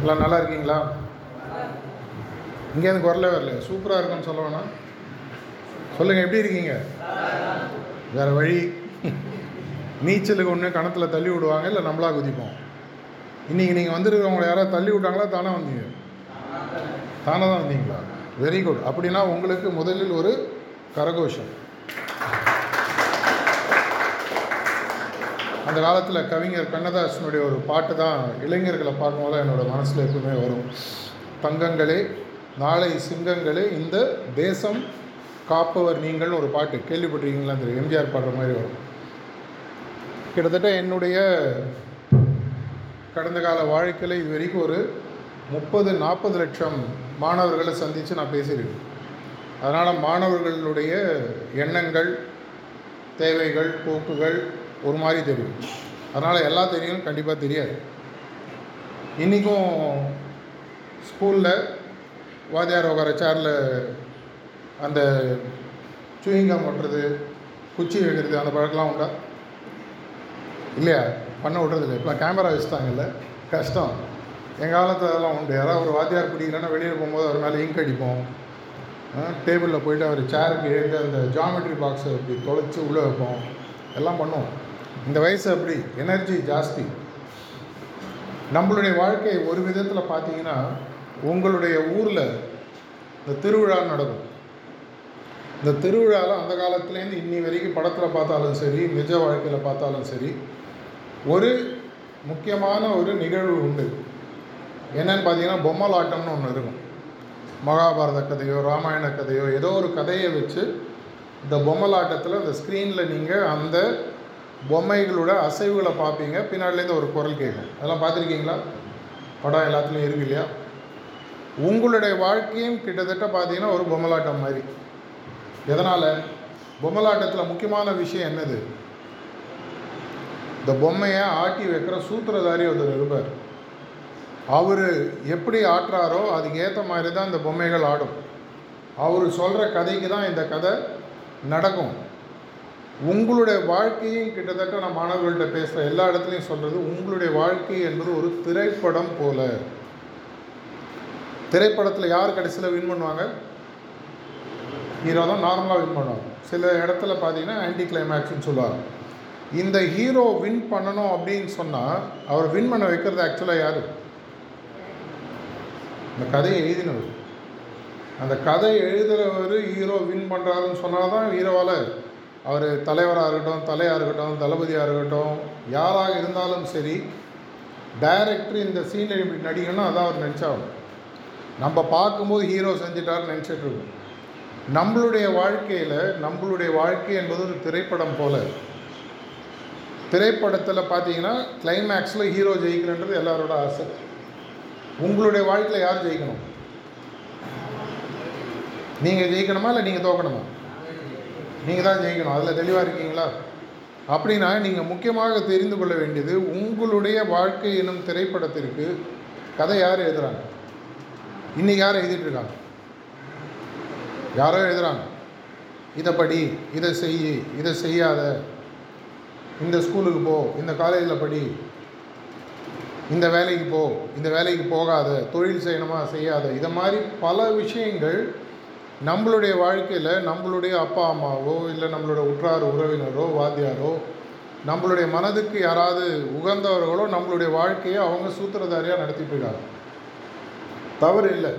எல்லாம் நல்லா இருக்கீங்களா? இங்கேருந்து வரல வரல. சூப்பராக இருக்குன்னு சொல்ல வேணாம். சொல்லுங்கள் எப்படி இருக்கீங்க? வேறு வழி. நீச்சலுக்கு ஒன்று கணத்தில் தள்ளி விடுவாங்க இல்லை நம்மளாக குதிப்போம். இன்றைக்கி நீங்கள் வந்துருக்கவங்களை யாராவது தள்ளி விட்டாங்களா தானே வந்தீங்க? தானே தான் வந்தீங்களா? வெரி குட் அப்படின்னா உங்களுக்கு முதலில் ஒரு கரகோஷம். அந்த காலத்தில் கவிஞர் கண்ணதாசனுடைய ஒரு பாட்டு தான் இளைஞர்களை பார்க்கும்போது என்னோடய மனசில் எப்பவுமே வரும். தங்கங்களே நாளை சிங்கங்களே இந்த தேசம் காப்பவர் நீங்கள்னு ஒரு பாட்டு கேள்விப்பட்டிருக்கீங்களா தெரியும். எம்ஜிஆர் பாடுற மாதிரி வரும். கிட்டத்தட்ட என்னுடைய கடந்த கால வாழ்க்கையில் இது வரைக்கும் ஒரு முப்பது நாற்பது லட்சம் மாணவர்களை சந்தித்து நான் பேசியிருக்கேன். அதனால் மாணவர்களுடைய எண்ணங்கள் தேவைகள் போக்குகள் ஒரு மாதிரி தெரியும். அதனால் எல்லா தெரியும் கண்டிப்பாக தெரியாது. இன்றைக்கும் ஸ்கூலில் வாத்தியார் உட்கார சேரில் அந்த சூயிங்கம் ஒட்டுறது குச்சி வைக்கிறது அந்த பழக்கம்லாம் உண்டா? இல்லையா? பண்ண விட்றதில்ல இப்போ கேமரா வச்சுட்டாங்கல்ல கஷ்டம். எங்கள் காலத்தில் அதெல்லாம் உண்டு. யாராவது ஒரு வாத்தியார் பிடிக்கலன்னா வெளியில் போகும்போது அவர் மேலே இங்க் அடிப்போம். டேபிளில் போயிட்டு அவர் சேருக்கு எழுந்து அந்த ஜாமெட்ரி பாக்ஸை இப்படி தொலைச்சி உள்ளே வைப்போம். எல்லாம் பண்ணுவோம். இந்த வயசு அப்படி எனர்ஜி ஜாஸ்தி. நம்மளுடைய வாழ்க்கை ஒரு விதத்தில் பார்த்தீங்கன்னா உங்களுடைய ஊரில் இந்த திருவிழா நடக்கும். இந்த திருவிழாவில் அந்த காலத்துலேருந்து இன்னி வரைக்கும் படத்தில் பார்த்தாலும் சரி நிஜ வாழ்க்கையில் பார்த்தாலும் சரி ஒரு முக்கியமான ஒரு நிகழ்வு உண்டு. என்னன்னு பார்த்தீங்கன்னா பொம்மலாட்டம்னு ஒன்று இருக்கும். மகாபாரத கதையோ ராமாயண கதையோ ஏதோ ஒரு கதையை வச்சு இந்த பொம்மலாட்டத்தில் அந்த ஸ்க்ரீனில் நீங்கள் அந்த பொம்மைகளோட அசைவுகளை பார்ப்பீங்க. பின்னாடிலேருந்து ஒரு குரல் கேட்கும். அதெல்லாம் பார்த்துருக்கீங்களா? படம் எல்லாத்துலேயும் இருக்கு இல்லையா? உங்களுடைய வாழ்க்கையும் கிட்டத்தட்ட பார்த்தீங்கன்னா ஒரு பொம்மலாட்டம் மாதிரி. எதனால்? பொம்மலாட்டத்தில் முக்கியமான விஷயம் என்னது? இந்த பொம்மையை ஆட்டி வைக்கிற சூத்திரதாரி ஒருத்தர் இருப்பார். அவர் எப்படி ஆட்டுறாரோ அதுக்கு ஏற்ற மாதிரி தான் இந்த பொம்மைகள் ஆடும். அவர் சொல்கிற கதைக்கு தான் இந்த கதை நடக்கும். உங்களுடைய வாழ்க்கையும் கிட்டத்தட்ட நான் மாணவர்கள்ட்ட பேசுகிற எல்லா இடத்துலையும் சொல்கிறது உங்களுடைய வாழ்க்கை என்பது ஒரு திரைப்படம் போல. திரைப்படத்தில் யார் கடைசியில் வின் பண்ணுவாங்க? ஹீரோ தான் நார்மலாக வின் பண்ணுவாங்க. சில இடத்துல பார்த்தீங்கன்னா ஆன்டி கிளைமேக்ஸ்னு சொல்லுவாங்க. இந்த ஹீரோ வின் பண்ணணும் அப்படின்னு சொன்னால் அவர் வின் பண்ண வைக்கிறது ஆக்சுவலாக யார்? இந்த கதையை எழுதினவர். அந்த கதை எழுதுகிறவர் ஹீரோ வின் பண்ணுறாருன்னு சொன்னால் தான் ஹீரோவால் அவர் தலைவராக இருக்கட்டும் தலையாக இருக்கட்டும் தளபதியாக இருக்கட்டும் யாராக இருந்தாலும் சரி டைரக்டர் இந்த சீனில் இப்படி நடிக்கணும்னா அதான் அவர் நடிச்சாகணும். நம்ம பார்க்கும்போது ஹீரோ செஞ்சிட்டார்னு நினச்சிட்ருக்கோம். நம்மளுடைய வாழ்க்கையில் நம்மளுடைய வாழ்க்கை என்பது ஒரு திரைப்படம் போல். திரைப்படத்தில் பார்த்தீங்கன்னா கிளைமேக்ஸில் ஹீரோ ஜெயிக்கணுன்றது எல்லாரோட ஆசை. உங்களுடைய வாழ்க்கையில் யார் ஜெயிக்கணும்? நீங்கள் ஜெயிக்கணுமா இல்லை நீங்கள் தோக்கணுமா? நீங்கள் தான் ஜெயிக்கணும். அதில் தெளிவாக இருக்கீங்களா? அப்படின்னா நீங்கள் முக்கியமாக தெரிந்து கொள்ள வேண்டியது உங்களுடைய வாழ்க்கை எனும் திரைப்படத்திற்கு கதை யார் எழுதுகிறாங்க இன்றைக்கி யார் எழுதிட்டுருக்காங்க யாரோ எழுதுகிறாங்க இதை படி இதை செய் இதை செய்யாத. இந்த ஸ்கூலுக்கு போ இந்த காலேஜில் படி. இந்த வேலைக்கு போ இந்த வேலைக்கு போகாத. தொழில் செய்யணுமா செய்யாத. இதை மாதிரி பல விஷயங்கள் நம்மளுடைய வாழ்க்கையில் நம்மளுடைய அப்பா அம்மாவோ இல்லை நம்மளுடைய உற்றார் உறவினரோ வாத்தியாரோ நம்மளுடைய மனதுக்கு யாராவது உகந்தவர்களோ நம்மளுடைய வாழ்க்கையை அவங்க சூத்திரதாரியாக நடத்தி இருக்காங்க தவறு இல்லை.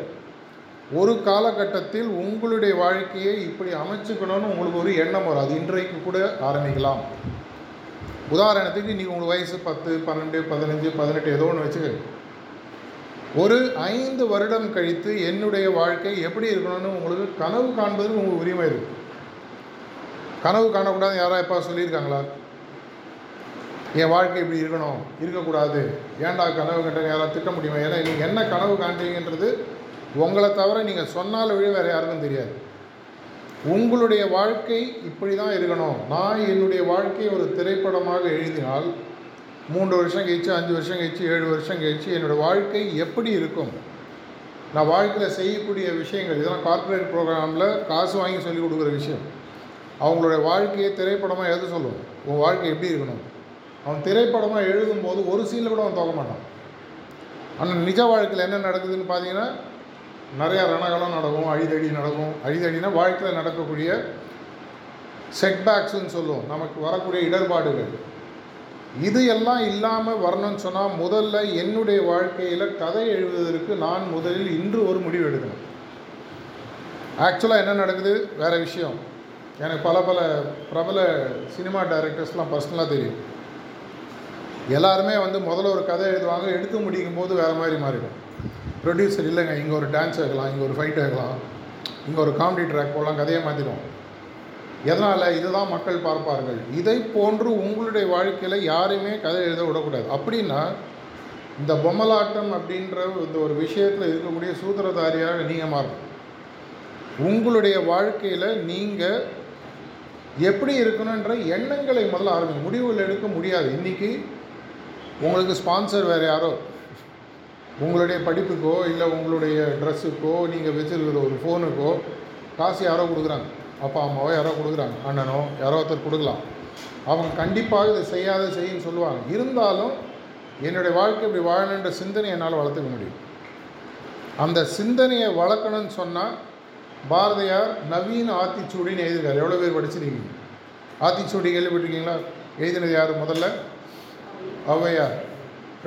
ஒரு காலகட்டத்தில் உங்களுடைய வாழ்க்கையை இப்படி அமைச்சுக்கணும்னு உங்களுக்கு ஒரு எண்ணம் வரும். அது இன்றைக்கு கூட ஆரம்பிக்கலாம். உதாரணத்துக்கு நீங்கள் உங்களுக்கு வயசு பத்து பன்னெண்டு பதினஞ்சு பதினெட்டு ஏதோ ஒன்று வச்சுக்க ஒரு ஐந்து வருடம் கழித்து என்னுடைய வாழ்க்கை எப்படி இருக்கணும்னு உங்களுக்கு கனவு காண்பது உங்களுக்கு உரிமை இருக்கு. கனவு காணக்கூடாது யாரா எப்போ சொல்லியிருக்காங்களா? என் வாழ்க்கை இப்படி இருக்கணும் இருக்கக்கூடாது. ஏன்டா கனவு கண்டேன் யாராவது திட்ட முடியுமா? ஏன்னா நீங்கள் என்ன கனவு காண்றீங்கன்றது உங்களை தவிர நீங்கள் சொன்னால் வழி வேறு யாருக்கும் தெரியாது. உங்களுடைய வாழ்க்கை இப்படி தான் இருக்கணும். நான் என்னுடைய வாழ்க்கையை ஒரு திரைப்படமாக எழுதினால் மூன்று வருஷம் கழிச்சு அஞ்சு வருஷம் கழிச்சு ஏழு வருஷம் கழிச்சு என்னோடய வாழ்க்கை எப்படி இருக்கும்? நான் வாழ்க்கையில் செய்யக்கூடிய விஷயங்கள் இதெல்லாம் கார்ப்பரேட் ப்ரோக்ராமில் காசு வாங்கி சொல்லிக் கொடுக்குற விஷயம். அவங்களுடைய வாழ்க்கையை திரைப்படமாக எழுத சொல்லுவோம். உன் வாழ்க்கை எப்படி இருக்கணும்? அவன் திரைப்படமாக எழுதும்போது ஒரு சீனில் கூட அவன் தோக்க மாட்டான். ஆனால் நிஜ வாழ்க்கையில் என்ன நடக்குதுன்னு பார்த்தீங்கன்னா நிறையா ரணகலம் நடக்கும் அழிதடி நடக்கும். அழிதடினா வாழ்க்கையில் நடக்கக்கூடிய செட்பேக்ஸுன்னு சொல்லுவோம். நமக்கு வரக்கூடிய இடர்பாடுகள். இது எல்லாம் இல்லாமல் வரணும்னு சொன்னால் முதல்ல என்னுடைய வாழ்க்கையில் கதை எழுதுவதற்கு நான் முதலில் இன்று ஒரு முடிவு எடுக்கணும். ஆக்சுவலாக என்ன நடக்குது? வேறு விஷயம். எனக்கு பல பல பிரபல சினிமா டைரக்டர்ஸ்லாம் பர்சனலாக தெரியும். எல்லாருமே வந்து முதல்ல ஒரு கதை எழுதுவாங்க எடுத்து முடிக்கும் போது வேறு மாதிரி மாறிடும். ப்ரொடியூசர் இல்லைங்க இங்கே ஒரு டான்ஸ் வைக்கலாம் இங்கே ஒரு ஃபைட் வைக்கலாம் இங்கே ஒரு காமெடி ட்ராக் போடலாம் கதையை மாற்றிடும் எதனால்? இதுதான் மக்கள் பார்ப்பார்கள். இதை போன்று உங்களுடைய வாழ்க்கையில் யாரையுமே கதை எழுத விடக்கூடாது. அப்படின்னா இந்த பொம்மலாட்டம் அப்படின்ற இந்த ஒரு விஷயத்தில் இருக்கக்கூடிய சூத்திரதாரியாக நீங்கள் மாறணும். உங்களுடைய வாழ்க்கையில் நீங்கள் எப்படி இருக்கணுன்ற எண்ணங்களை முதல்ல ஆரம்பிங்க. முடிவுகள் எடுக்க முடியாது. இன்றைக்கி உங்களுக்கு ஸ்பான்சர் வேறு யாரோ உங்களுடைய படிப்புக்கோ இல்லை உங்களுடைய ட்ரெஸ்ஸுக்கோ நீங்கள் வச்சுருக்கிற ஒரு ஃபோனுக்கோ காசு யாரோ கொடுக்குறாங்க. அப்பா அம்மாவோ யாரோ கொடுக்குறாங்க அண்ணனோ யாரோ ஒருத்தர் கொடுக்கலாம். அவங்க கண்டிப்பாக இதை செய்யாத செய்யுன்னு சொல்லுவாங்க. இருந்தாலும் என்னுடைய வாழ்க்கை இப்படி வாழணுன்ற சிந்தனை என்னால் வளர்த்துக்க முடியும். அந்த சிந்தனையை வளர்க்கணும்னு சொன்னால் பாரதியார் நவீன ஆத்திச்சூடின்னு எழுதியிருக்காரு. எவ்வளோ பேர் படிச்சிருக்கீங்க? ஆத்திச்சூடி கேள்விப்பட்டிருக்கீங்களா? எழுதினது யார் முதல்ல? ஔவையார்.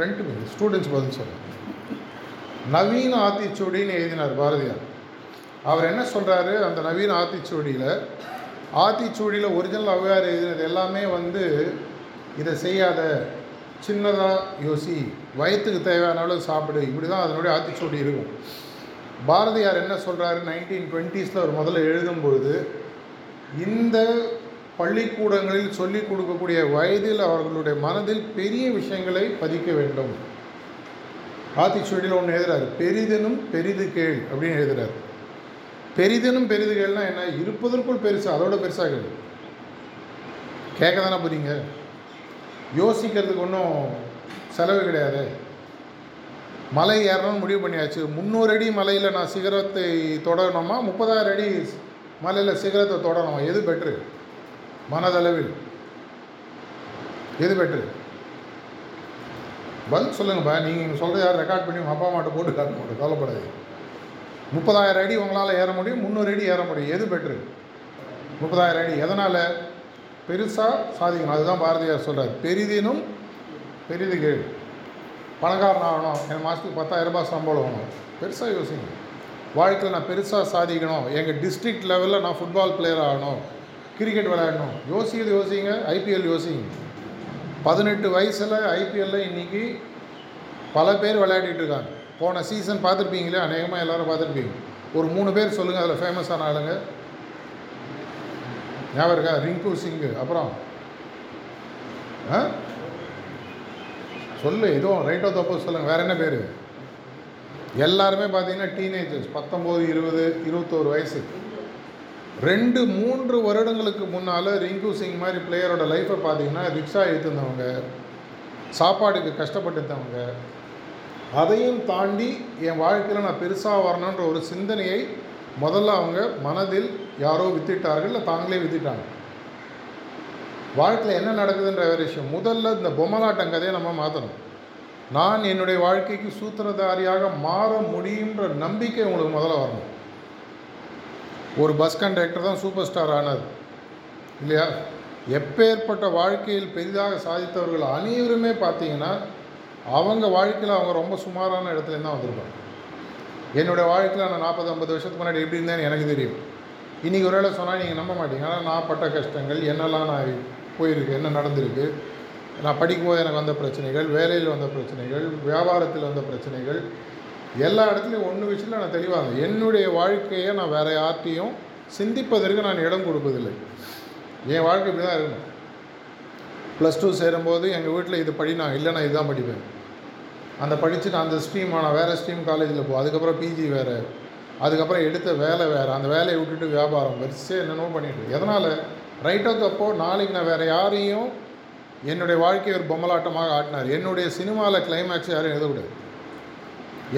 ரெண்டு பேர் ஸ்டூடெண்ட்ஸ் பதில் சொல்கிறேன் நவீன ஆத்திச்சூடின்னு எழுதினார் பாரதியார். அவர் என்ன சொல்கிறாரு அந்த நவீன ஆத்திச்சூடியில் ஆத்திச்சூடியில் ஒரிஜினல் அவ்வாறு எழுதினது எல்லாமே வந்து இதை செய்யாத சின்னதாக யோசி வயிற்றுக்கு தேவையான அளவு சாப்பிடு இப்படி தான் அதனுடைய ஆத்திச்சூடி இருக்கும். பாரதியார் என்ன சொல்கிறாரு நைன்டீன் டுவெண்ட்டீஸில் அவர் முதல்ல எழுதும்பொழுது இந்த பள்ளிக்கூடங்களில் சொல்லிக் கொடுக்கக்கூடிய வயதில் அவர்களுடைய மனதில் பெரிய விஷயங்களை பதிக்க வேண்டும். ஆத்திச்சூடியில் ஒன்று எழுதுறாரு பெரிதெனும் பெரிது கேள் அப்படின்னு எழுதுறாரு. பெரிதெனும் பெரிதுகள்னால் என்ன? இருப்பதற்குள் பெருசு அதோட பெருசாக கேட்க தானே போகிறீங்க யோசிக்கிறதுக்கு ஒன்றும் செலவு கிடையாது. மலை ஏறணும்னு முடிவு பண்ணியாச்சு. முந்நூறு அடி மலையில் நான் சிகரத்தை தொடரணுமா முப்பதாயிரம் அடி மலையில் சிகரத்தை தொடரணுமா எது பெட்ரு மனதளவில். எது பெட்ரு பதில் சொல்லுங்கப்பா. நீங்கள் சொல்கிற யார் ரெக்கார்ட் பண்ணி உங்கள் அப்பா அம்மாட்ட போட்டு காட்ட மாட்டோம் கவலைப்படாது முப்பதாயிரம் அடி உங்களால் ஏற முடியும் முந்நூறு அடி ஏற முடியும். எது பெட்ரு முப்பதாயிரம் அடி. எதனால்? பெருசாக சாதிக்கணும். அதுதான் பாரதியார் சொல்கிறார் பெரிதினும் பெரிது கேள் பணக்காரன் ஆகணும். என் மாதத்துக்கு பத்தாயிரம் ரூபாய் சம்பளம் வேணும் பெருசாக யோசிங்க வாழ்க்கையில் நான் பெருசாக சாதிக்கணும். எங்கள் டிஸ்ட்ரிக்ட் லெவலில் நான் ஃபுட்பால் பிளேயர் ஆகணும். கிரிக்கெட் விளையாடணும். யோசிக்கிறது யோசிங்க. ஐபிஎல் யோசிங்க. பதினெட்டு வயசில் ஐபிஎல்லில் இன்றைக்கி பல பேர் விளையாடிட்டு இருக்காங்க. போன சீசன் பார்த்துருப்பீங்களே அநேகமாக எல்லோரும் பார்த்துருப்பீங்க. ஒரு மூணு பேர் சொல்லுங்கள் அதில் ஃபேமஸான ஆளுங்க. ஞாபகம் இருக்கா? ரிங்கு சிங்கு. அப்புறம்? ஆ? சொல்லு எதுவும் ரைட்டோ தப்போ சொல்லுங்கள் வேறு என்ன பேர்? எல்லாருமே பார்த்தீங்கன்னா டீனேஜர்ஸ் பத்தொம்போது இருபது இருபத்தோரு வயசு. ரெண்டு மூன்று வருடங்களுக்கு முன்னால் ரிங்கு சிங் மாதிரி பிளேயரோட லைஃப்பை பார்த்தீங்கன்னா ரிக்ஷா எடுத்துருந்தவங்க சாப்பாடுக்கு கஷ்டப்பட்டுருந்தவங்க அதையும் தாண்டி என் வாழ்க்கையில் நான் பெருசாக வரணுன்ற ஒரு சிந்தனையை முதல்ல அவங்க மனதில் யாரோ வித்திட்டார்கள் இல்லை தாங்களே வித்திட்டாங்க. வாழ்க்கையில் என்ன நடக்குதுன்ற வேறு விஷயம். முதல்ல இந்த பொம்மலாட்டம் கதையை நம்ம மாற்றணும் நான் என்னுடைய வாழ்க்கைக்கு சூத்திரதாரியாக மாற முடியுன்ற நம்பிக்கை உங்களுக்கு முதல்ல வரணும். ஒரு பஸ் கண்டக்டர் தான் சூப்பர் ஸ்டார் ஆனது இல்லையா? எப்பேற்பட்ட வாழ்க்கையில் பெரிதாக சாதித்தவர்கள் அனைவருமே பார்த்தீங்கன்னா அவங்க வாழ்க்கையில் அவங்க ரொம்ப சுமாரான இடத்துலேருந்து தான் வந்திருப்பாங்க. என்னுடைய வாழ்க்கையில் நான் நாற்பது ஐம்பது வருஷத்துக்கு முன்னாடி எப்படி இருந்தேன்னு எனக்கு தெரியும். இன்றைக்கி ஒரு வேளை சொன்னால் நீங்கள் நம்ப மாட்டீங்க. ஆனால் நான் பட்ட கஷ்டங்கள் என்னெல்லாம் நான் போயிருக்கு என்ன நடந்திருக்கு நான் படிக்கும்போது எனக்கு வந்த பிரச்சனைகள் வேலையில் வந்த பிரச்சனைகள் வியாபாரத்தில் வந்த பிரச்சனைகள் எல்லா இடத்துலையும் ஒன்று விஷயத்தில் நான் தெளிவாக என்னுடைய வாழ்க்கையை நான் வேறு யார்ட்டையும் சிந்திப்பதற்கு நான் இடம் கொடுப்பதில்லை. என் வாழ்க்கை இப்படி தான் இருக்கணும். ப்ளஸ் டூ சேரும்போது எங்கள் வீட்டில் இது படி நான் இல்லை நான் இதுதான் படிப்பேன். அந்த படித்து நான் அந்த ஸ்ட்ரீம் நான் வேறு ஸ்ட்ரீம் காலேஜில் போ அதுக்கப்புறம் பிஜி வேறு அதுக்கப்புறம் எடுத்த வேலை வேறு அந்த வேலையை விட்டுட்டு வியாபாரம் வரிசையாக என்னென்னமோ பண்ணிட்டு எதனால்? ரைட்டோ தப்போ நாளைக்கு நான் வேறு யாரையும் என்னுடைய வாழ்க்கையை ஒரு பொம்மலாட்டமாக ஆட்டினார். என்னுடைய சினிமாவில் கிளைமேக்ஸ் யாரும் எழுதக்கூடாது.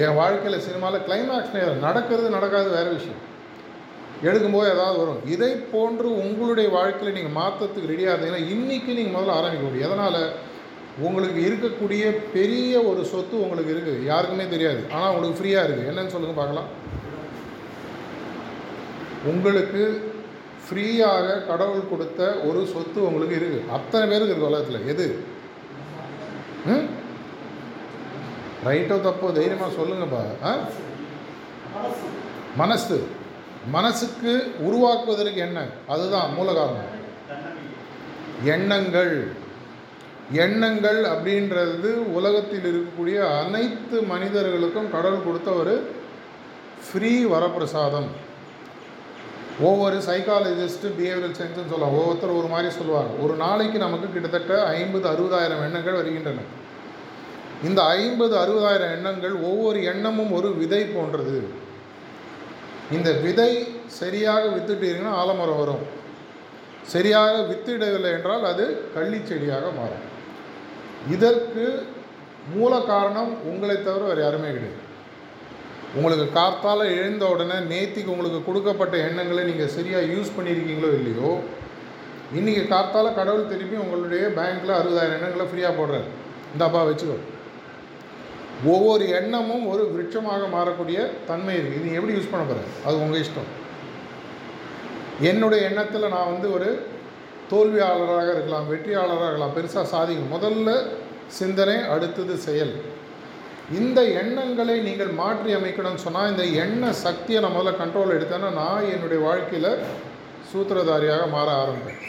என் வாழ்க்கையில் சினிமாவில் கிளைமேக்ஸ் நடக்கிறது நடக்காது வேறு விஷயம். எடுக்கும்போது ஏதாவது வரும். இதை போன்று உங்களுடைய வாழ்க்கையில் நீங்கள் மாற்றத்துக்கு ரெடியாக இருந்தீங்கன்னா இன்றைக்கி நீங்கள் முதல்ல ஆரம்பிக்க முடியும். எதனால்? உங்களுக்கு இருக்கக்கூடிய பெரிய ஒரு சொத்து உங்களுக்கு இருக்குது யாருக்குமே தெரியாது. ஆனால் உங்களுக்கு ஃப்ரீயாக இருக்குது என்னன்னு சொல்லுங்கள் பார்க்கலாம். உங்களுக்கு ஃப்ரீயாக கடவுள் கொடுத்த ஒரு சொத்து உங்களுக்கு இருக்குது அத்தனை பேருக்கு இருக்குது உலகத்தில். எது? ம்? ரைட்டோ தப்போ தைரியமாக சொல்லுங்கப்பா. ஆ? மனசு. மனசுக்கு உருவாக்குவதற்கு என்ன? அதுதான் மூல காரணம் எண்ணங்கள். எண்ணங்கள் அப்படின்றது உலகத்தில் இருக்கக்கூடிய அனைத்து மனிதர்களுக்கும் கடவுள் கொடுத்த ஒரு ஃப்ரீ வரப்பிரசாதம். ஒவ்வொரு சைக்காலஜிஸ்ட்டு பிஹேவியரல் சயின்ஸ்னு சொல்லலாம். ஒவ்வொருத்தர் ஒரு மாதிரி சொல்லுவாங்க. ஒரு நாளைக்கு நமக்கு கிட்டத்தட்ட ஐம்பது அறுபதாயிரம் எண்ணங்கள் வருகின்றன. இந்த ஐம்பது அறுபதாயிரம் எண்ணங்கள் ஒவ்வொரு எண்ணமும் ஒரு விதை போன்றது. இந்த விதை சரியாக வித்துட்டீங்கன்னா ஆலமரம் வரும். சரியாக வித்திடவில்லை என்றால் அது கள்ளிச்செடியாக மாறும். இதற்கு மூல காரணம் உங்களை தவிர வேறு யாருமே கிடையாது. உங்களுக்கு காத்தால் எழுந்த உடனே நேத்திக்கு உங்களுக்கு கொடுக்கப்பட்ட எண்ணங்களை நீங்கள் சரியாக யூஸ் பண்ணியிருக்கீங்களோ இல்லையோ இன்றைக்கி காத்தால் கடவுள் திருப்பி உங்களுடைய பேங்க்கில் அறுபதாயிரம் எண்ணங்களை ஃப்ரீயாக போடுறாரு. இந்தாப்பா வச்சுக்கோ. ஒவ்வொரு எண்ணமும் ஒரு விருட்சமாக மாறக்கூடிய தன்மை இருக்குது இது எப்படி யூஸ் பண்ண போகிற அது உங்கள் இஷ்டம். என்னுடைய எண்ணத்தில் நான் வந்து ஒரு தோல்வியாளராக இருக்கலாம் வெற்றியாளராக இருக்கலாம் பெருசாக சாதிக்கும் முதல்ல சிந்தனை அடுத்தது செயல். இந்த எண்ணங்களை நீங்கள் மாற்றி அமைக்கணும்னு சொன்னால் இந்த எண்ண சக்தியை நான் முதல்ல கண்ட்ரோல் எடுத்தேன்னா நான் என்னுடைய வாழ்க்கையில் சூத்திரதாரியாக மாற ஆரம்பிப்பேன்.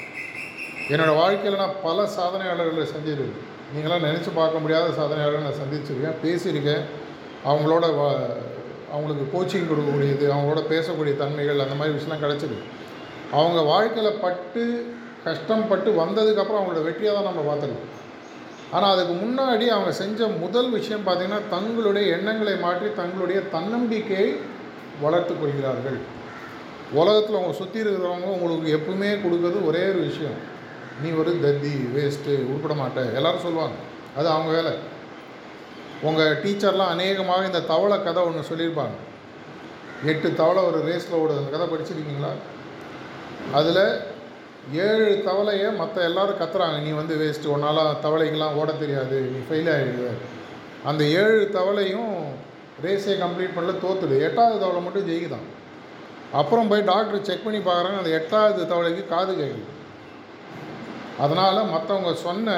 என்னோடய வாழ்க்கையில் நான் பல சாதனையாளர்களை செஞ்சிருக்கேன் நீங்களாம் நினச்சி பார்க்க முடியாத சாதனையாளர்கள் நான் சந்திச்சிருக்கேன். பேசியிருக்கேன். அவங்களோட அவங்களுக்கு கோச்சிங் கொடுக்கக்கூடியது அவங்களோட பேசக்கூடிய தன்மைகள் அந்த மாதிரி விஷயம்லாம் கிடச்சிருக்கு. அவங்க வாழ்க்கையில் பட்டு கஷ்டப்பட்டு வந்ததுக்கப்புறம் அவங்களோட வெற்றியாக தான் நம்ம பார்த்துருக்கோம். ஆனால் அதுக்கு முன்னாடி அவங்க செஞ்ச முதல் விஷயம் பார்த்திங்கன்னா தங்களுடைய எண்ணங்களை மாற்றி தங்களுடைய தன்னம்பிக்கையை வளர்த்து கொள்கிறார்கள். உலகத்தில் அவங்க சுற்றி இருக்கிறவங்க உங்களுக்கு எப்பவுமே கொடுக்குறது ஒரே ஒரு விஷயம். நீ ஒரு தத்தி வேஸ்ட்டு உருப்பட மாட்ட எல்லோரும் சொல்லுவாங்க. அது அவங்க வேலை. உங்கள் டீச்சர்லாம் அநேகமாக இந்த தவளை கதை ஒன்று சொல்லியிருப்பாங்க. எட்டு தவளை ஒரு ரேஸில் ஓடுது. அந்த கதை படிச்சிருக்கீங்களா? அதில் ஏழு தவளையை மற்ற எல்லோரும் கத்துறாங்க. நீ வந்து வேஸ்ட்டு உன்னால் தவளைக்கெல்லாம் ஓட தெரியாது. நீ ஃபெயில் ஆகிடுவ அந்த ஏழு தவளையும் ரேஸை கம்ப்ளீட் பண்ணல தோத்துடு எட்டாவது தவளை மட்டும் ஜெயிக்குதான். அப்புறம் போய் டாக்டர் செக் பண்ணி பார்க்குறாங்க. அந்த எட்டாவது தவளைக்கு காது கேட்குது அதனால் மற்றவங்க சொன்ன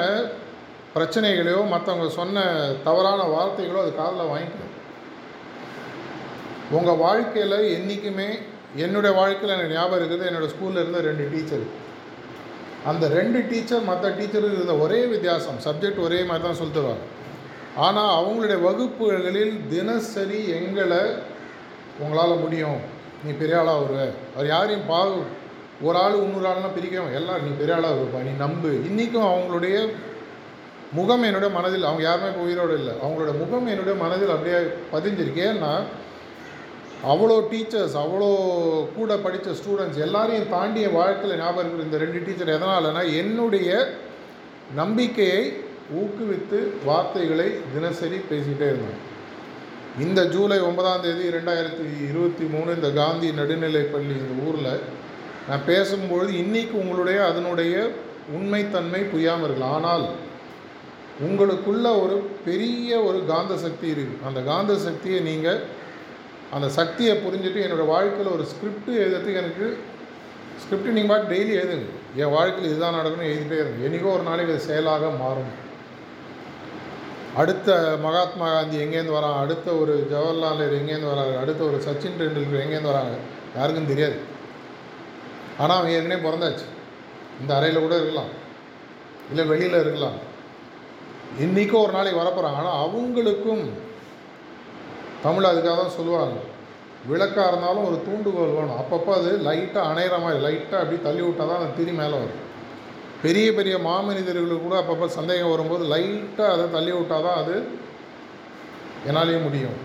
பிரச்சனைகளையோ மற்றவங்க சொன்ன தவறான வார்த்தைகளோ அது காதில் வாங்கிக்கணும். உங்கள் வாழ்க்கையில் என்றைக்குமே என்னுடைய வாழ்க்கையில் எனக்கு ஞாபகம் இருக்குது. என்னோடய ஸ்கூலில் இருந்த ரெண்டு டீச்சர். அந்த ரெண்டு டீச்சர் மற்ற டீச்சருக்கு இருந்த ஒரே வித்தியாசம். சப்ஜெக்ட் ஒரே மாதிரி தான் சொல்லி தருவாங்க. ஆனால் அவங்களுடைய வகுப்புகளில் தினசரி எங்களை உங்களால் முடியும். நீ பெரிய ஆளாக வருவ. அவர் யாரையும் பாகு ஒரு ஆள் இன்னொரு ஆள்லாம் பிரிக்கிறவங்க எல்லாம் நீ பெரிய ஆளாக இருப்பா நீ நம்பு. இன்றைக்கும் அவங்களுடைய முகம் என்னுடைய மனதில் அவங்க யாருமே இப்போ உயிரோடு இல்லை. அவங்களோட முகம் என்னுடைய மனதில் அப்படியே பதிஞ்சிருக்கு. ஏன்னா அவ்வளோ டீச்சர்ஸ் அவ்வளோ கூட படித்த ஸ்டூடெண்ட்ஸ் எல்லாரையும் தாண்டிய வாழ்க்கையில் ஞாபகம் இருக்கிற இந்த ரெண்டு டீச்சர் எதனாலனா என்னுடைய நம்பிக்கையை ஊக்குவித்து வார்த்தைகளை தினசரி பேசிக்கிட்டே இருந்தாங்க இந்த ஜூலை ஒன்பதாம் தேதி ரெண்டாயிரத்தி இருபத்தி மூணு இந்த காந்தி நடுநிலைப்பள்ளி இந்த ஊரில் நான் பேசும்பொழுது இன்றைக்கி உங்களுடைய அதனுடைய உண்மைத்தன்மை புரியாமல் இருக்கலாம். ஆனால் உங்களுக்குள்ள ஒரு பெரிய ஒரு காந்த சக்தி இருக்குது. அந்த காந்த சக்தியை நீங்கள் அந்த சக்தியை புரிஞ்சுட்டு என்னோடய வாழ்க்கையில் ஒரு ஸ்கிரிப்ட் எழுதுறதுக்கு எனக்கு ஸ்கிரிப்ட் நீங்கள் பாட்டு டெய்லி எழுதுங்க. என் வாழ்க்கையில் இதுதான் நடக்கணும் எழுதிட்டே இருங்க. என்றைக்கோ ஒரு நாளைக்கு அது செயலாக மாறும். அடுத்த மகாத்மா காந்தி எங்கேருந்து வரான்? அடுத்த ஒரு ஜவஹர்லால் நேரு எங்கேருந்து வராங்க அடுத்த ஒரு சச்சின் டெண்டுல்கர் எங்கேருந்து வராங்க? யாருக்கும் தெரியாது. ஆனால் அவன் ஏற்கனவே பிறந்தாச்சு. இந்த அறையில் கூட இருக்கலாம். இல்லை வெளியில் இருக்கலாம். இன்றைக்கும் ஒரு நாளைக்கு வரப்போகிறாங்க ஆனால் அவங்களுக்கும் தமிழ் அதுக்காக தான் சொல்லுவாங்க. விளக்காக இருந்தாலும் ஒரு தூண்டுகோல் வேணும். அப்பப்போ அது லைட்டாக அணையிற மாதிரி லைட்டாக அப்படி தள்ளி விட்டால் தான் அந்த திரி மேலே வரும். பெரிய பெரிய மாமனிதர்களுக்கு கூட அப்பப்போ சந்தேகம் வரும்போது லைட்டாக அதை தள்ளி விட்டால் தான் அது என்னாலேயே முடியும்.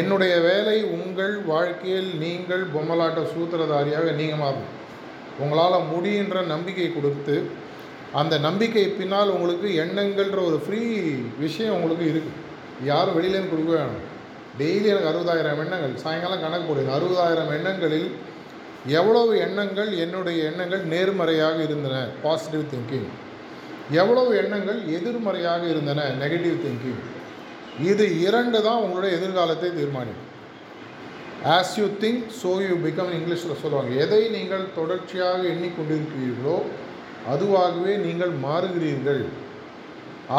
என்னுடைய வேலை உங்கள் வாழ்க்கையில் நீங்கள் பொம்மலாட்ட சூத்திரதாரியாக நீங்கள் உங்களால் முடியுன்ற நம்பிக்கை கொடுத்து அந்த நம்பிக்கை பின்னால் உங்களுக்கு எண்ணங்கள்ன்ற ஒரு ஃப்ரீ விஷயம் உங்களுக்கு இருக்குது யாரும் வெளியிலேருந்து கொடுக்க வேணும். டெய்லி எனக்கு அறுபதாயிரம் எண்ணங்கள் சாயங்காலம் கணக்கு போடுங்க அறுபதாயிரம் எண்ணங்களில் எவ்வளவு எண்ணங்கள் என்னுடைய எண்ணங்கள் நேர்மறையாக இருந்தன? பாசிட்டிவ் திங்கிங் எவ்வளவு எண்ணங்கள் எதிர்மறையாக இருந்தன? நெகட்டிவ் திங்கிங் இது இரண்டு தான் உங்களுடைய எதிர்காலத்தை தீர்மானிக்கும். As you think so you become இங்கிலீஷில் சொல்லுவாங்க. எதை நீங்கள் தொடர்ச்சியாக எண்ணிக்கொண்டிருக்கிறீர்களோ அதுவாகவே நீங்கள் மாறுகிறீர்கள்.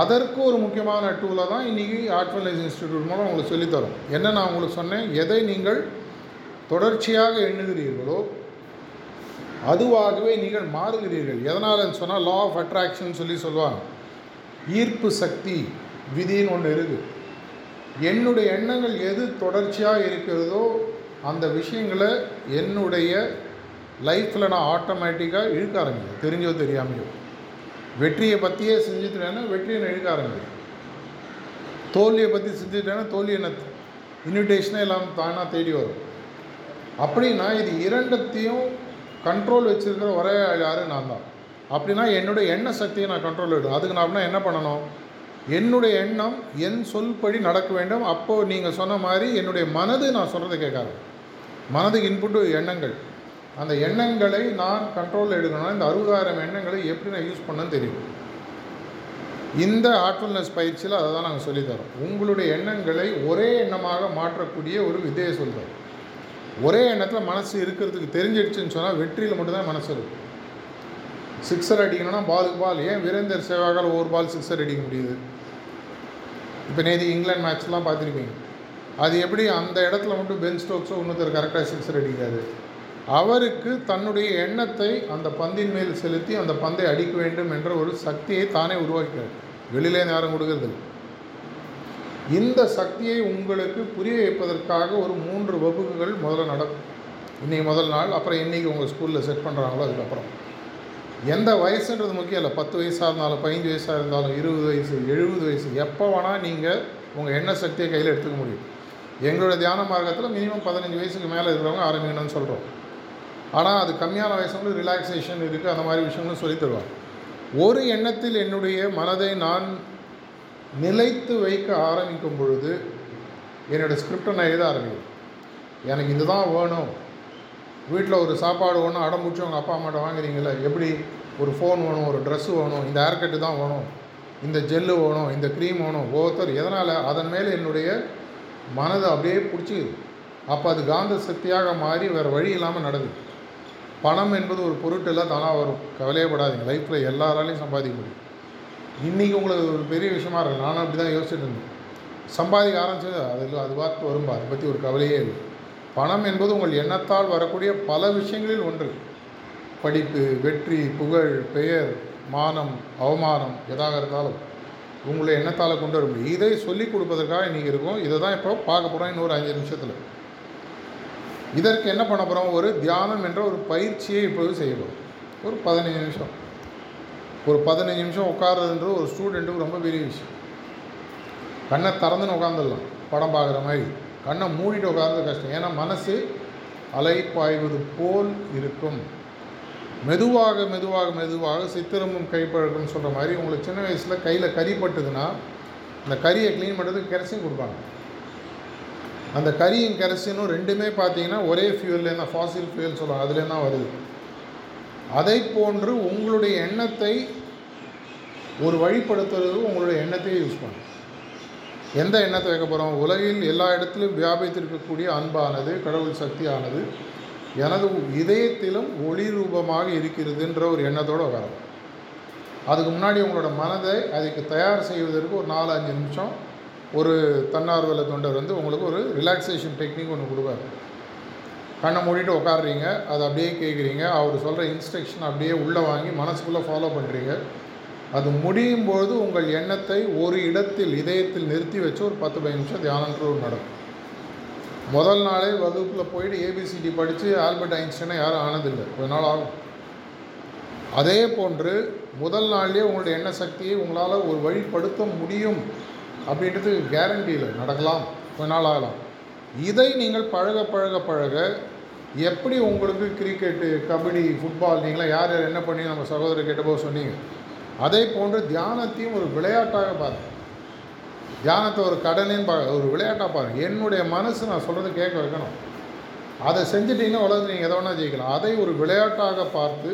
அதற்கு ஒரு முக்கியமான டூலை தான் இன்றைக்கி ஆர்ட்வலைஸ் இன்ஸ்டிடியூட் மூலம் உங்களுக்கு சொல்லித்தரோம். என்ன நான் உங்களுக்கு சொன்னேன்? எதை நீங்கள் தொடர்ச்சியாக எண்ணுகிறீர்களோ அதுவாகவே நீங்கள் மாறுகிறீர்கள். எதனாலன்னு சொன்னால் லா ஆஃப் அட்ராக்ஷன் சொல்லி சொல்லுவாங்க. ஈர்ப்பு சக்தி விதின்னு ஒன்று இருக்குது என்னுடைய எண்ணங்கள் எது தொடர்ச்சியாக இருக்கிறதோ அந்த விஷயங்களை என்னுடைய லைஃப்பில் நான் ஆட்டோமேட்டிக்காக இழுக்க ஆரம்பிக்கும் தெரிஞ்சோ தெரியாமையோ. வெற்றியை பற்றியே செஞ்சுட்டேன்னா வெற்றியை நான் இழுக்க ஆரம்பிக்கும் தோல்வியை பற்றி செஞ்சுட்டேன்னா தோல்வி என்ன இன்விடேஷனே இல்லாமல் தானாக தேடி வரும். அப்படின்னா இது இரண்டத்தையும் கண்ட்ரோல் வச்சுருக்கிற ஒரே யாரும் யார்? நான் தான். அப்படின்னா என்னுடைய எண்ண சக்தியை நான் கண்ட்ரோல் விடும் அதுக்கு நான் அப்படின்னா என்ன பண்ணணும்? என்னுடைய எண்ணம் என் சொல்படி நடக்க வேண்டும். அப்போது நீங்கள் சொன்ன மாதிரி என்னுடைய மனது நான் சொல்கிறத கேட்காது. மனதுக்கு இன்புட்டு எண்ணங்கள். அந்த எண்ணங்களை நான் கண்ட்ரோலில் எடுக்கணும்னா இந்த அறுபதாயிரம் எண்ணங்களை எப்படி நான் யூஸ் பண்ணேன்னு தெரியும். இந்த ஆர்ட்ஃபுல்னஸ் பயிற்சியில் அதை தான் நாங்கள் சொல்லித்தரோம் உங்களுடைய எண்ணங்களை ஒரே எண்ணமாக மாற்றக்கூடிய ஒரு விதையை சொல்கிறோம் ஒரே எண்ணத்தில் மனசு இருக்கிறதுக்கு தெரிஞ்சிடுச்சுன்னு சொன்னால் வெற்றியில் மட்டும்தான் மனசு இருக்கும். சிக்ஸர் அடிக்கணும்னா பாலுக்கு பால் ஏன் வீரேந்தர் சேவாகால் ஒவ்வொரு பால் சிக்ஸர் அடிக்க முடியுது? இப்போ நேற்று இங்கிலாந்து மேட்ச்லாம் பார்த்துருப்பீங்க. அது எப்படி அந்த இடத்துல மட்டும் பென் ஸ்டோக்ஸோ இன்னொருத்தர் கரெக்டாக சிக்ஸர் அடிக்காது. அவருக்கு தன்னுடைய எண்ணத்தை அந்த பந்தின் மேல் செலுத்தி அந்த பந்தை அடிக்க வேண்டும் என்ற ஒரு சக்தியை தானே உருவாக்கிறார் வெளியிலே யாரும் கொடுக்கறது இந்த சக்தியை உங்களுக்கு புரிய வைப்பதற்காக ஒரு மூன்று வகுப்புகள் முதல்ல நடக்கும். இன்றைக்கி முதல் நாள் அப்புறம் இன்றைக்கி உங்கள் ஸ்கூலில் செட் பண்ணுறாங்களோ அதுக்கப்புறம். எந்த வயசுன்றது முக்கியம் இல்லை. பத்து வயசாக இருந்தாலும் பதினஞ்சு வயசாக இருந்தாலும் இருபது வயசு எழுபது வயசு எப்போ வேணால் நீங்கள் உங்கள் எண்ண சக்தியை கையில் எடுத்துக்க முடியும். எங்களோட தியான மார்க்கத்தில் மினிமம் பதினஞ்சு வயசுக்கு மேலே இருக்கிறவங்க ஆரம்பிக்கணும்னு சொல்கிறோம் ஆனால் அது கம்மியான வயசுங்களும் ரிலாக்ஸேஷன் இருக்குது அந்த மாதிரி விஷயங்களும் சொல்லித் தருவாங்க. ஒரு எண்ணத்தில் என்னுடைய மனதை நான் நிலைத்து வைக்க ஆரம்பிக்கும் பொழுது என்னோடய ஸ்கிரிப்டை நான் எழுத ஆரம்பிக்கிறேன் எனக்கு இதுதான் வேணும். வீட்டில் ஒரு சாப்பாடு ஒன்று அடம் பிடிச்சி உங்கள் அப்பா அம்மாட்ட வாங்குறீங்களே எப்படி? ஒரு ஃபோன் வேணும் ஒரு ட்ரெஸ்ஸு வேணும் இந்த ஹேர் கட்டு தான் வேணும் இந்த ஜெல்லு வேணும் இந்த க்ரீம் வேணும் ஒவ்வொருத்தர் எதனால் அதன் மேலே என்னுடைய மனதை அப்படியே பிடிச்சி அப்போ அது காந்த சக்தியாக மாறி வேறு வழி இல்லாமல் நடக்குது. பணம் என்பது ஒரு பொருட்டெல்லாம் தானாக வரும் கவலையப்படாதீங்க லைஃப்பில் எல்லாராலையும் சம்பாதிக்க முடியும். இன்றைக்கி உங்களுக்கு ஒரு பெரிய விஷயமா இருக்கு. நானும் அப்படி தான் யோசிச்சுட்டு இருந்தேன். சம்பாதிக்க ஆரம்பிச்சது அதில் அது பார்த்து வரும்பா அதை பற்றி ஒரு கவலையே இல்லை. பணம் என்பது உங்கள் எண்ணத்தால் வரக்கூடிய பல விஷயங்களில் ஒன்று. படிப்பு வெற்றி புகழ் பெயர் மானம் அவமானம் எதாக இருந்தாலும் உங்களை எண்ணத்தால் கொண்டு வர முடியும். இதை சொல்லிக் கொடுப்பதற்காக இன்றைக்கி இருக்கும். இதை தான் இப்போ பார்க்க போகிறோம் இன்னொரு அஞ்சு நிமிஷத்தில். இதற்கு என்ன பண்ண போகிறோம் ஒரு தியானம் என்ற ஒரு பயிற்சியை இப்போது செய்ய போகிறோம் ஒரு பதினஞ்சு நிமிஷம். ஒரு பதினஞ்சு நிமிஷம் உட்கார்றதுன்ற ஒரு ஸ்டூடெண்ட்டுக்கு ரொம்ப பெரிய விஷயம். கண்ணை திறந்துன்னு உட்காந்துடலாம் படம் பார்க்குற மாதிரி. கண்ணை மூடிட்டு உட்கார்றது கஷ்டம். ஏன்னா மனசு அலை பாய்வது போல் இருக்கும். மெதுவாக மெதுவாக மெதுவாக சித்திரமும் கைப்பழக்கம்னு சொல்கிற மாதிரி உங்களுக்கு சின்ன வயசில் கையில் கறி பட்டுதுன்னா அந்த கறியை க்ளீன் பண்ணுறதுக்கு கெரசின் கொடுப்பாங்க. அந்த கரியும் கெரசினும் ரெண்டுமே பார்த்தீங்கன்னா ஒரே ஃபியூல்லேருந்து ஃபாசில் ஃபியூல் சொல்லுவாங்க. அதுலேருந்து தான் வருது. அதை போன்று உங்களுடைய எண்ணத்தை ஒரு வழிப்படுத்துறது உங்களுடைய எண்ணத்தையே யூஸ் பண்ணும். எந்த எண்ணத்தை வைக்க போகிறோம் உலகில் எல்லா இடத்துலையும் வியாபித்திருக்கக்கூடிய அன்பானது கடவுள் சக்தியானது. எனது இதயத்திலும் ஒளி ரூபமாக இருக்கிறதுன்ற ஒரு எண்ணத்தோடு வரும் அதுக்கு முன்னாடி உங்களோட மனதை அதுக்கு தயார் செய்வதற்கு ஒரு நாலு அஞ்சு நிமிஷம் ஒரு தன்னார்வல தொண்டர் வந்து உங்களுக்கு ஒரு ரிலாக்ஸேஷன் டெக்னிக் ஒன்று கொடுப்பார். கண்ணை மூடிட்டு உட்காடுறீங்க அதை அப்படியே கேட்குறீங்க அவர் சொல்கிற இன்ஸ்ட்ரக்ஷன் அப்படியே உள்ளே வாங்கி மனசுக்குள்ளே ஃபாலோ பண்ணுறீங்க அது முடியும் பொழுது உங்கள் எண்ணத்தை ஒரு இடத்தில் இதயத்தில் நிறுத்தி வச்சு ஒரு பத்து பதினஞ்சு நிமிஷம் தியானன்ற நடக்கும் முதல் நாளே வகுப்பில் போயிட்டு ஏபிசிடி படித்து ஆல்பர்ட் ஐன்ஸ்டைனை யாரும் ஆனதில்லை. கொஞ்ச நாள் ஆகும். அதே போன்று முதல் நாள்லேயே உங்களுடைய எண்ண சக்தியை உங்களால் ஒரு வழிப்படுத்த முடியும் அப்படின்றது கேரண்டி இல்லை நடக்கலாம். கொஞ்ச நாள் ஆகலாம். இதை நீங்கள் பழக பழக பழக எப்படி உங்களுக்கு கிரிக்கெட்டு கபடி ஃபுட்பால் நீங்களாம் யார் யார் என்ன பண்ணி நம்ம சகோதரர் கேட்டபோது சொன்னீங்க. அதே போன்று தியானத்தையும் ஒரு விளையாட்டாக பாருங்கள் தியானத்தை ஒரு கடனேன்னு பா ஒரு விளையாட்டாக பாருங்கள் என்னுடைய மனசு நான் சொல்கிறது கேட்க வைக்கணும். அதை செஞ்சிட்டிங்கன்னா உலகத்தில் நீங்கள் எதை வேணால் ஜெயிக்கலாம். அதை ஒரு விளையாட்டாக பார்த்து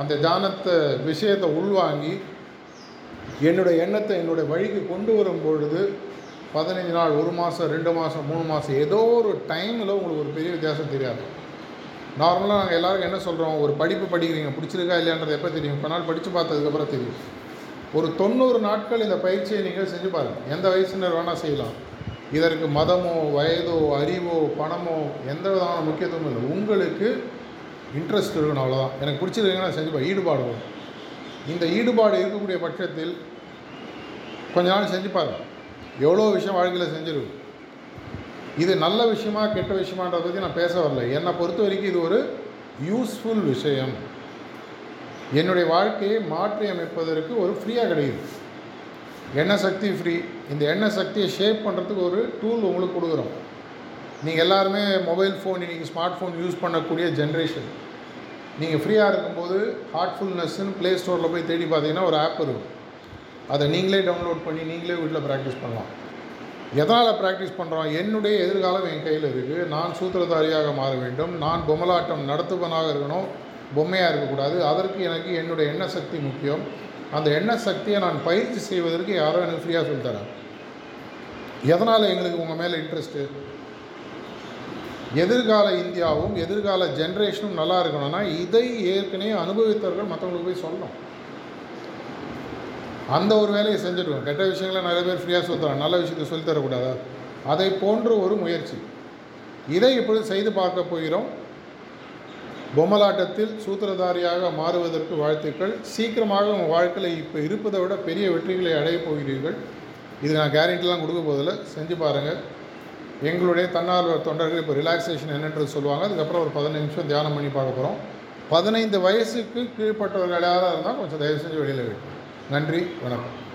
அந்த தியானத்தை விஷயத்தை உள்வாங்கி என்னுடைய எண்ணத்தை என்னுடைய வழிக்கு கொண்டு வரும் பொழுது பதினஞ்சு நாள் ஒரு மாதம் ரெண்டு மாதம் மூணு மாதம் ஏதோ ஒரு டைமில் உங்களுக்கு ஒரு பெரிய வித்தியாசம் தெரியாது. நார்மலாக நாங்கள் எல்லாருக்கும் என்ன சொல்கிறோம் ஒரு படிப்பு படிக்கிறீங்க. பிடிச்சிருக்கா இல்லையான்றது எப்போ தெரியும்? இப்போ நாள் படித்து பார்த்ததுக்கப்புறம் தெரியும். ஒரு தொண்ணூறு நாட்கள் இந்த பயிற்சியை நீங்கள் செஞ்சு பாருங்கள் எந்த வயசினர் வேணால் செய்யலாம். இதற்கு மதமோ வயதோ அறிவோ பணமோ எந்த விதமான முக்கியத்துவமும் இல்லை. உங்களுக்கு இன்ட்ரெஸ்ட் இருக்கணும் அவ்வளோதான் எனக்கு பிடிச்சிருக்குன்னா செஞ்சு ஈடுபாடு வரும். இந்த ஈடுபாடு இருக்கக்கூடிய பட்சத்தில் கொஞ்ச நாள் செஞ்சு பாருங்க. எவ்வளோ விஷயம் வாழ்க்கையில் செஞ்சிருக்கும். இது நல்ல விஷயமா கெட்ட விஷயமான்றதை பற்றி நான் பேச வரல. என்னை பொறுத்த வரைக்கும் இது ஒரு யூஸ்ஃபுல் விஷயம். என்னுடைய வாழ்க்கையை மாற்றி அமைப்பதற்கு ஒரு ஃப்ரீயாக கிடைக்குது. எண்ணெய் சக்தி ஃப்ரீ இந்த எண்ணெய் சக்தியை ஷேப் பண்ணுறதுக்கு ஒரு டூல் உங்களுக்கு கொடுக்குறோம். நீங்கள் எல்லாருமே மொபைல் ஃபோன் இன்றைக்கி ஸ்மார்ட் ஃபோன் யூஸ் பண்ணக்கூடிய ஜென்ரேஷன் நீங்கள் ஃப்ரீயாக இருக்கும்போது ஹார்ட்ஃபுல்னஸ்ன்னு ப்ளே ஸ்டோரில் போய் தேடி பார்த்தீங்கன்னா ஒரு ஆப் இருக்கும். அதை நீங்களே டவுன்லோட் பண்ணி நீங்களே வீட்டில் ப்ராக்டிஸ் பண்ணலாம். எதனால் ப்ராக்டிஸ் பண்ணுறோம் என்னுடைய எதிர்காலம் என் கையில் இருக்குது நான் சூத்திரதாரியாக மாற வேண்டும். நான் பொம்மலாட்டம் நடத்துபவனாக இருக்கணும். பொம்மையாக இருக்கக்கூடாது. அதற்கு எனக்கு என்னுடைய எண்ண சக்தி முக்கியம். அந்த எண்ண சக்தியை நான் பயிற்சி செய்வதற்கு யாரோ எனக்கு ஃப்ரீயாக சொல்லித்தரேன் எதனால் எங்களுக்கு உங்கள் மேலே இன்ட்ரெஸ்ட்டு எதிர்கால இந்தியாவும் எதிர்கால ஜென்ரேஷனும் நல்லா இருக்கணும்னா இதை ஏற்கனவே அனுபவித்தவர்கள் மற்றவங்களுக்கு போய் சொல்லணும். அந்த ஒரு வேலையை செஞ்சுடுவோம் கெட்ட விஷயங்களை நிறைய பேர் ஃப்ரீயாக சொல்லுறாங்க நல்ல விஷயத்தை சொல்லித்தரக்கூடாதா அதை போன்ற ஒரு முயற்சி. இதை இப்பொழுது செய்து பார்க்க போகிறோம். பொம்மலாட்டத்தில் சூத்திரதாரியாக மாறுவதற்கு வாழ்த்துக்கள். சீக்கிரமாக உங்கள் வாழ்க்கையில் இப்போ இருப்பதை விட பெரிய வெற்றிகளை அடையப் போகிறீர்கள். இது நான் கேரண்டிலாம் கொடுக்க போதில் செஞ்சு பாருங்கள் எங்களுடைய தன்னார்வ தொண்டர்கள் இப்போ ரிலாக்ஸேஷன் என்னன்றது சொல்லுவாங்க. அதுக்கப்புறம் ஒரு பதினஞ்சு நிமிஷம் தியானம் பண்ணி பார்க்க போகிறோம் பதினைந்து வயசுக்கு கீழ்ப்பட்டவர்கள் யாராக இருந்தால் கொஞ்சம் தயவு செஞ்சு வெளியில் நன்றி. வணக்கம்.